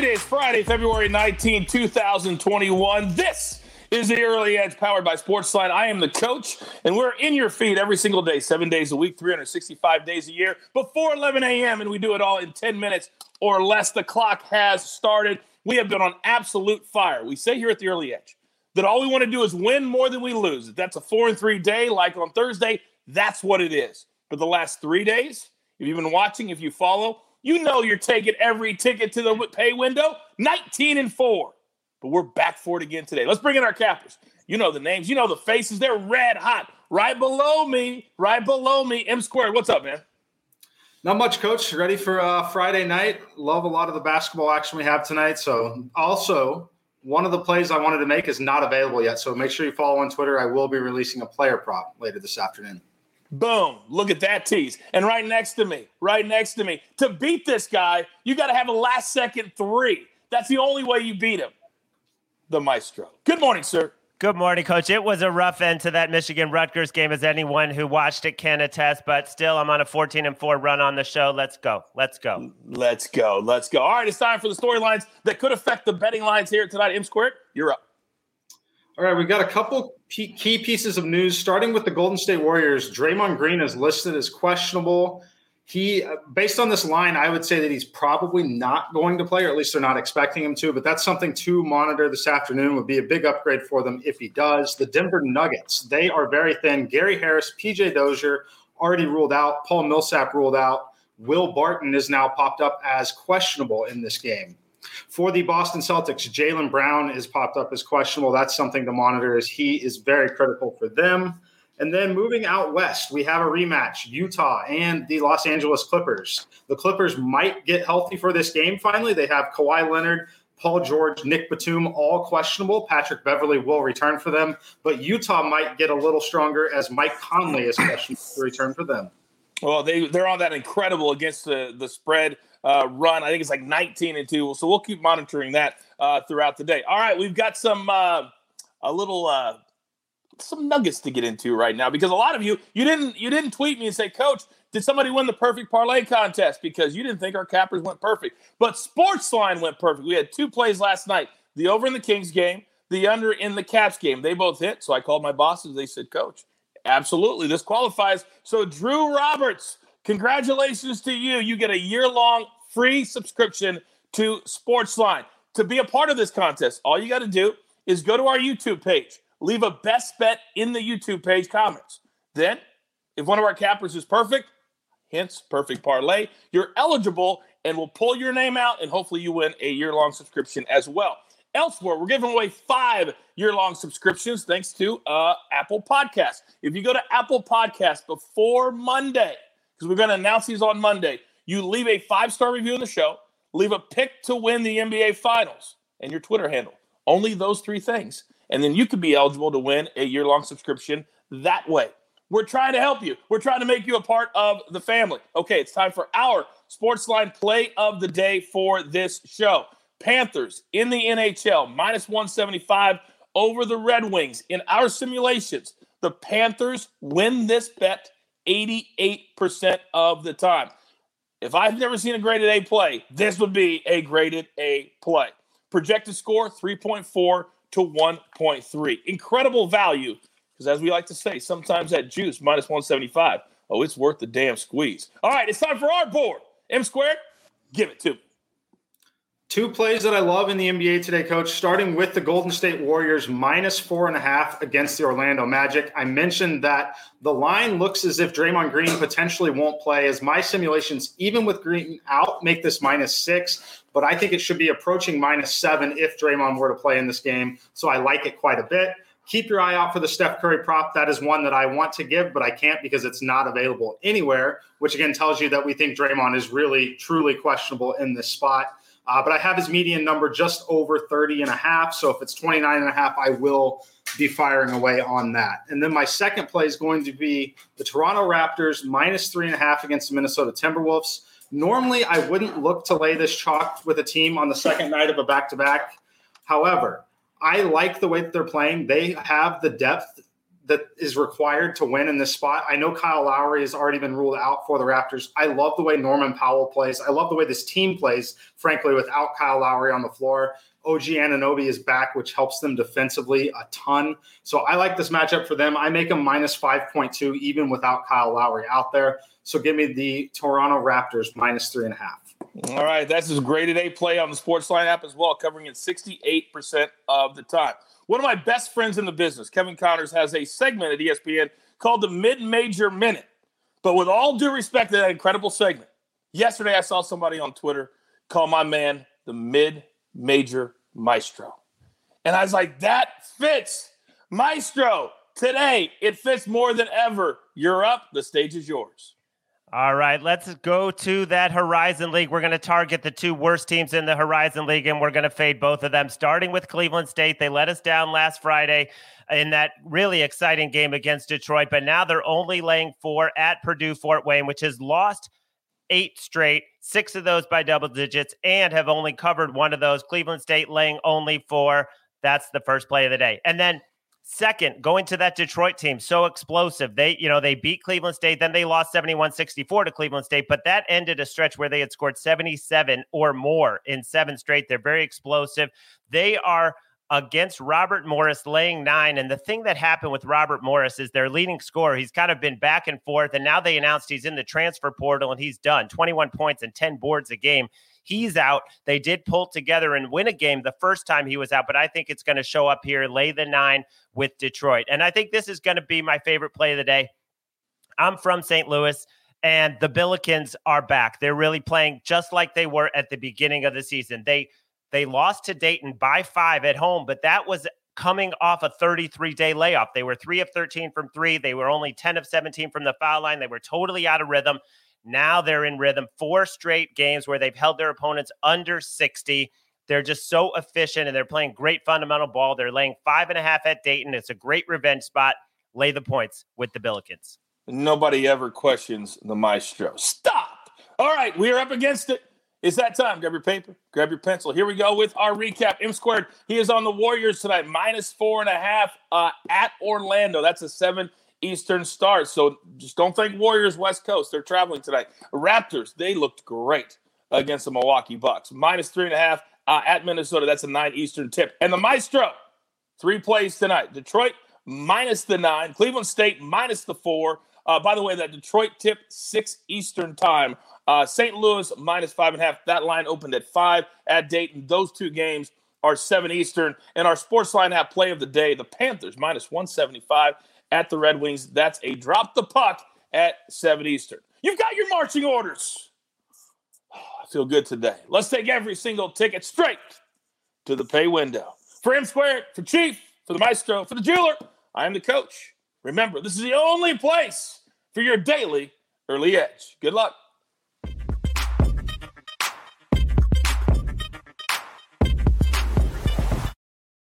It is Friday, February 19, 2021. This is the Early Edge powered by Sportsline. I am the coach, and we're in your feed every single day, seven days a week, 365 days a year, before 11 a.m., and we do it all in 10 minutes or less. The clock has started. We have been on absolute fire. We say here at the Early Edge that all we want to do is win more than we lose. If that's a four and three day, like on Thursday, that's what it is. But the last three days, if you've been watching, if you follow, you know you're taking every ticket to the pay window, 19 and 4. But we're back for it again today. Let's bring in our cappers. You know the names, you know the faces. They're red hot. Right below me, right below me, M squared. What's up, man? Not much, coach. Ready for uh, Friday night. Love a lot of the basketball action we have tonight. So, also, one of the plays I wanted to make is not available yet. So, make sure you follow on Twitter. I will be releasing a player prop later this afternoon. Boom. Look at that tease. And right next to me, right next to me, to beat this guy, you got to have a last second three. That's the only way you beat him. The maestro. Good morning, sir. Good morning, Coach. It was a rough end to that Michigan Rutgers game, as anyone who watched it can attest. But still, I'm on a 14 and 4 run on the show. Let's go. Let's go. Let's go. Let's go. All right, it's time for the storylines that could affect the betting lines here tonight. M squared, you're up. All right, we've got a couple key pieces of news, starting with the Golden State Warriors. Draymond Green is listed as questionable. He, uh, based on this line, I would say that he's probably not going to play, or at least they're not expecting him to. But that's something to monitor this afternoon. Would be a big upgrade for them if he does. The Denver Nuggets, they are very thin. Gary Harris, PJ Dozier already ruled out. Paul Millsap ruled out. Will Barton is now popped up as questionable in this game. For the Boston Celtics, Jaylen Brown is popped up as questionable. That's something to monitor as he is very critical for them. And then moving out west, we have a rematch Utah and the Los Angeles Clippers. The Clippers might get healthy for this game finally. They have Kawhi Leonard, Paul George, Nick Batum, all questionable. Patrick Beverley will return for them, but Utah might get a little stronger as Mike Conley is questionable to return for them. Well, they, they're on that incredible against the, the spread uh, run. I think it's like 19 and 2. So we'll keep monitoring that uh, throughout the day. All right, we've got some uh, a little uh, some nuggets to get into right now because a lot of you you didn't you didn't tweet me and say, Coach, did somebody win the perfect parlay contest? Because you didn't think our cappers went perfect, but Sportsline went perfect. We had two plays last night: the over in the Kings game, the under in the Caps game. They both hit. So I called my bosses. They said, Coach, absolutely, this qualifies. So Drew Roberts Congratulations to you. You get a year long free subscription to Sportsline. To be a part of this contest, all you got to do is go to our YouTube page, leave a best bet in the YouTube page comments. Then, if one of our cappers is perfect, hence perfect parlay, you're eligible and we'll pull your name out and hopefully you win a year long subscription as well. Elsewhere, we're giving away five year long subscriptions thanks to uh, Apple Podcasts. If you go to Apple Podcasts before Monday, because we're going to announce these on Monday. You leave a five star review in the show, leave a pick to win the NBA Finals, and your Twitter handle. Only those three things. And then you could be eligible to win a year long subscription that way. We're trying to help you. We're trying to make you a part of the family. Okay, it's time for our Sportsline play of the day for this show. Panthers in the NHL, minus 175 over the Red Wings. In our simulations, the Panthers win this bet 88% of the time. If I've never seen a graded A play, this would be a graded A play. Projected score 3.4 to 1.3. Incredible value, because as we like to say, sometimes that juice minus 175. Oh, it's worth the damn squeeze. All right, it's time for our board. M squared, give it to me. Two plays that I love in the NBA today, coach, starting with the Golden State Warriors minus four and a half against the Orlando Magic. I mentioned that the line looks as if Draymond Green potentially won't play, as my simulations, even with Green out, make this minus six. But I think it should be approaching minus seven if Draymond were to play in this game. So I like it quite a bit. Keep your eye out for the Steph Curry prop. That is one that I want to give, but I can't because it's not available anywhere, which again tells you that we think Draymond is really, truly questionable in this spot. Uh, but I have his median number just over 30 and a half. So if it's 29 and a half, I will be firing away on that. And then my second play is going to be the Toronto Raptors minus three and a half against the Minnesota Timberwolves. Normally, I wouldn't look to lay this chalk with a team on the second night of a back to back. However, I like the way that they're playing. They have the depth that is required to win in this spot. I know Kyle Lowry has already been ruled out for the Raptors. I love the way Norman Powell plays. I love the way this team plays, frankly, without Kyle Lowry on the floor. OG Anunoby is back, which helps them defensively a ton. So I like this matchup for them. I make them minus 5.2 even without Kyle Lowry out there. So give me the Toronto Raptors minus three and a half. All right, that's his graded A play on the Sportsline app as well, covering it 68% of the time. One of my best friends in the business, Kevin Connors, has a segment at ESPN called the Mid Major Minute. But with all due respect to that incredible segment, yesterday I saw somebody on Twitter call my man the Mid Major Maestro. And I was like, that fits. Maestro, today it fits more than ever. You're up. The stage is yours. All right, let's go to that Horizon League. We're going to target the two worst teams in the Horizon League, and we're going to fade both of them, starting with Cleveland State. They let us down last Friday in that really exciting game against Detroit, but now they're only laying four at Purdue Fort Wayne, which has lost eight straight, six of those by double digits, and have only covered one of those. Cleveland State laying only four. That's the first play of the day. And then Second, going to that Detroit team, so explosive. They, you know, they beat Cleveland State, then they lost 71-64 to Cleveland State, but that ended a stretch where they had scored 77 or more in seven straight. They're very explosive. They are against Robert Morris laying nine. And the thing that happened with Robert Morris is their leading scorer. He's kind of been back and forth. And now they announced he's in the transfer portal and he's done 21 points and 10 boards a game. He's out. They did pull together and win a game the first time he was out, but I think it's going to show up here, lay the nine with Detroit. And I think this is going to be my favorite play of the day. I'm from St. Louis and the Billikens are back. They're really playing just like they were at the beginning of the season. They they lost to Dayton by 5 at home, but that was coming off a 33 day layoff. They were 3 of 13 from 3. They were only 10 of 17 from the foul line. They were totally out of rhythm. Now they're in rhythm. Four straight games where they've held their opponents under 60. They're just so efficient and they're playing great fundamental ball. They're laying five and a half at Dayton. It's a great revenge spot. Lay the points with the Billikens. Nobody ever questions the maestro. Stop. All right, we are up against it. It's that time. Grab your paper, grab your pencil. Here we go with our recap. M squared. He is on the Warriors tonight, minus four and a half uh, at Orlando. That's a seven Eastern start. So just don't think Warriors West Coast. They're traveling tonight. Raptors, they looked great against the Milwaukee Bucks. Minus three and a half uh, at Minnesota. That's a nine Eastern tip. And the Maestro, three plays tonight. Detroit minus the nine. Cleveland State minus the four. Uh, by the way, that Detroit tip, six Eastern time. Uh, St. Louis minus five and a half. That line opened at five at Dayton. Those two games are seven Eastern. And our sports line app play of the day, the Panthers minus 175 at the Red Wings. That's a drop the puck at 7 Eastern. You've got your marching orders. Oh, I feel good today. Let's take every single ticket straight to the pay window. For M Squared, for Chief, for the Maestro, for the jeweler, I am the coach. Remember, this is the only place for your daily early edge. Good luck.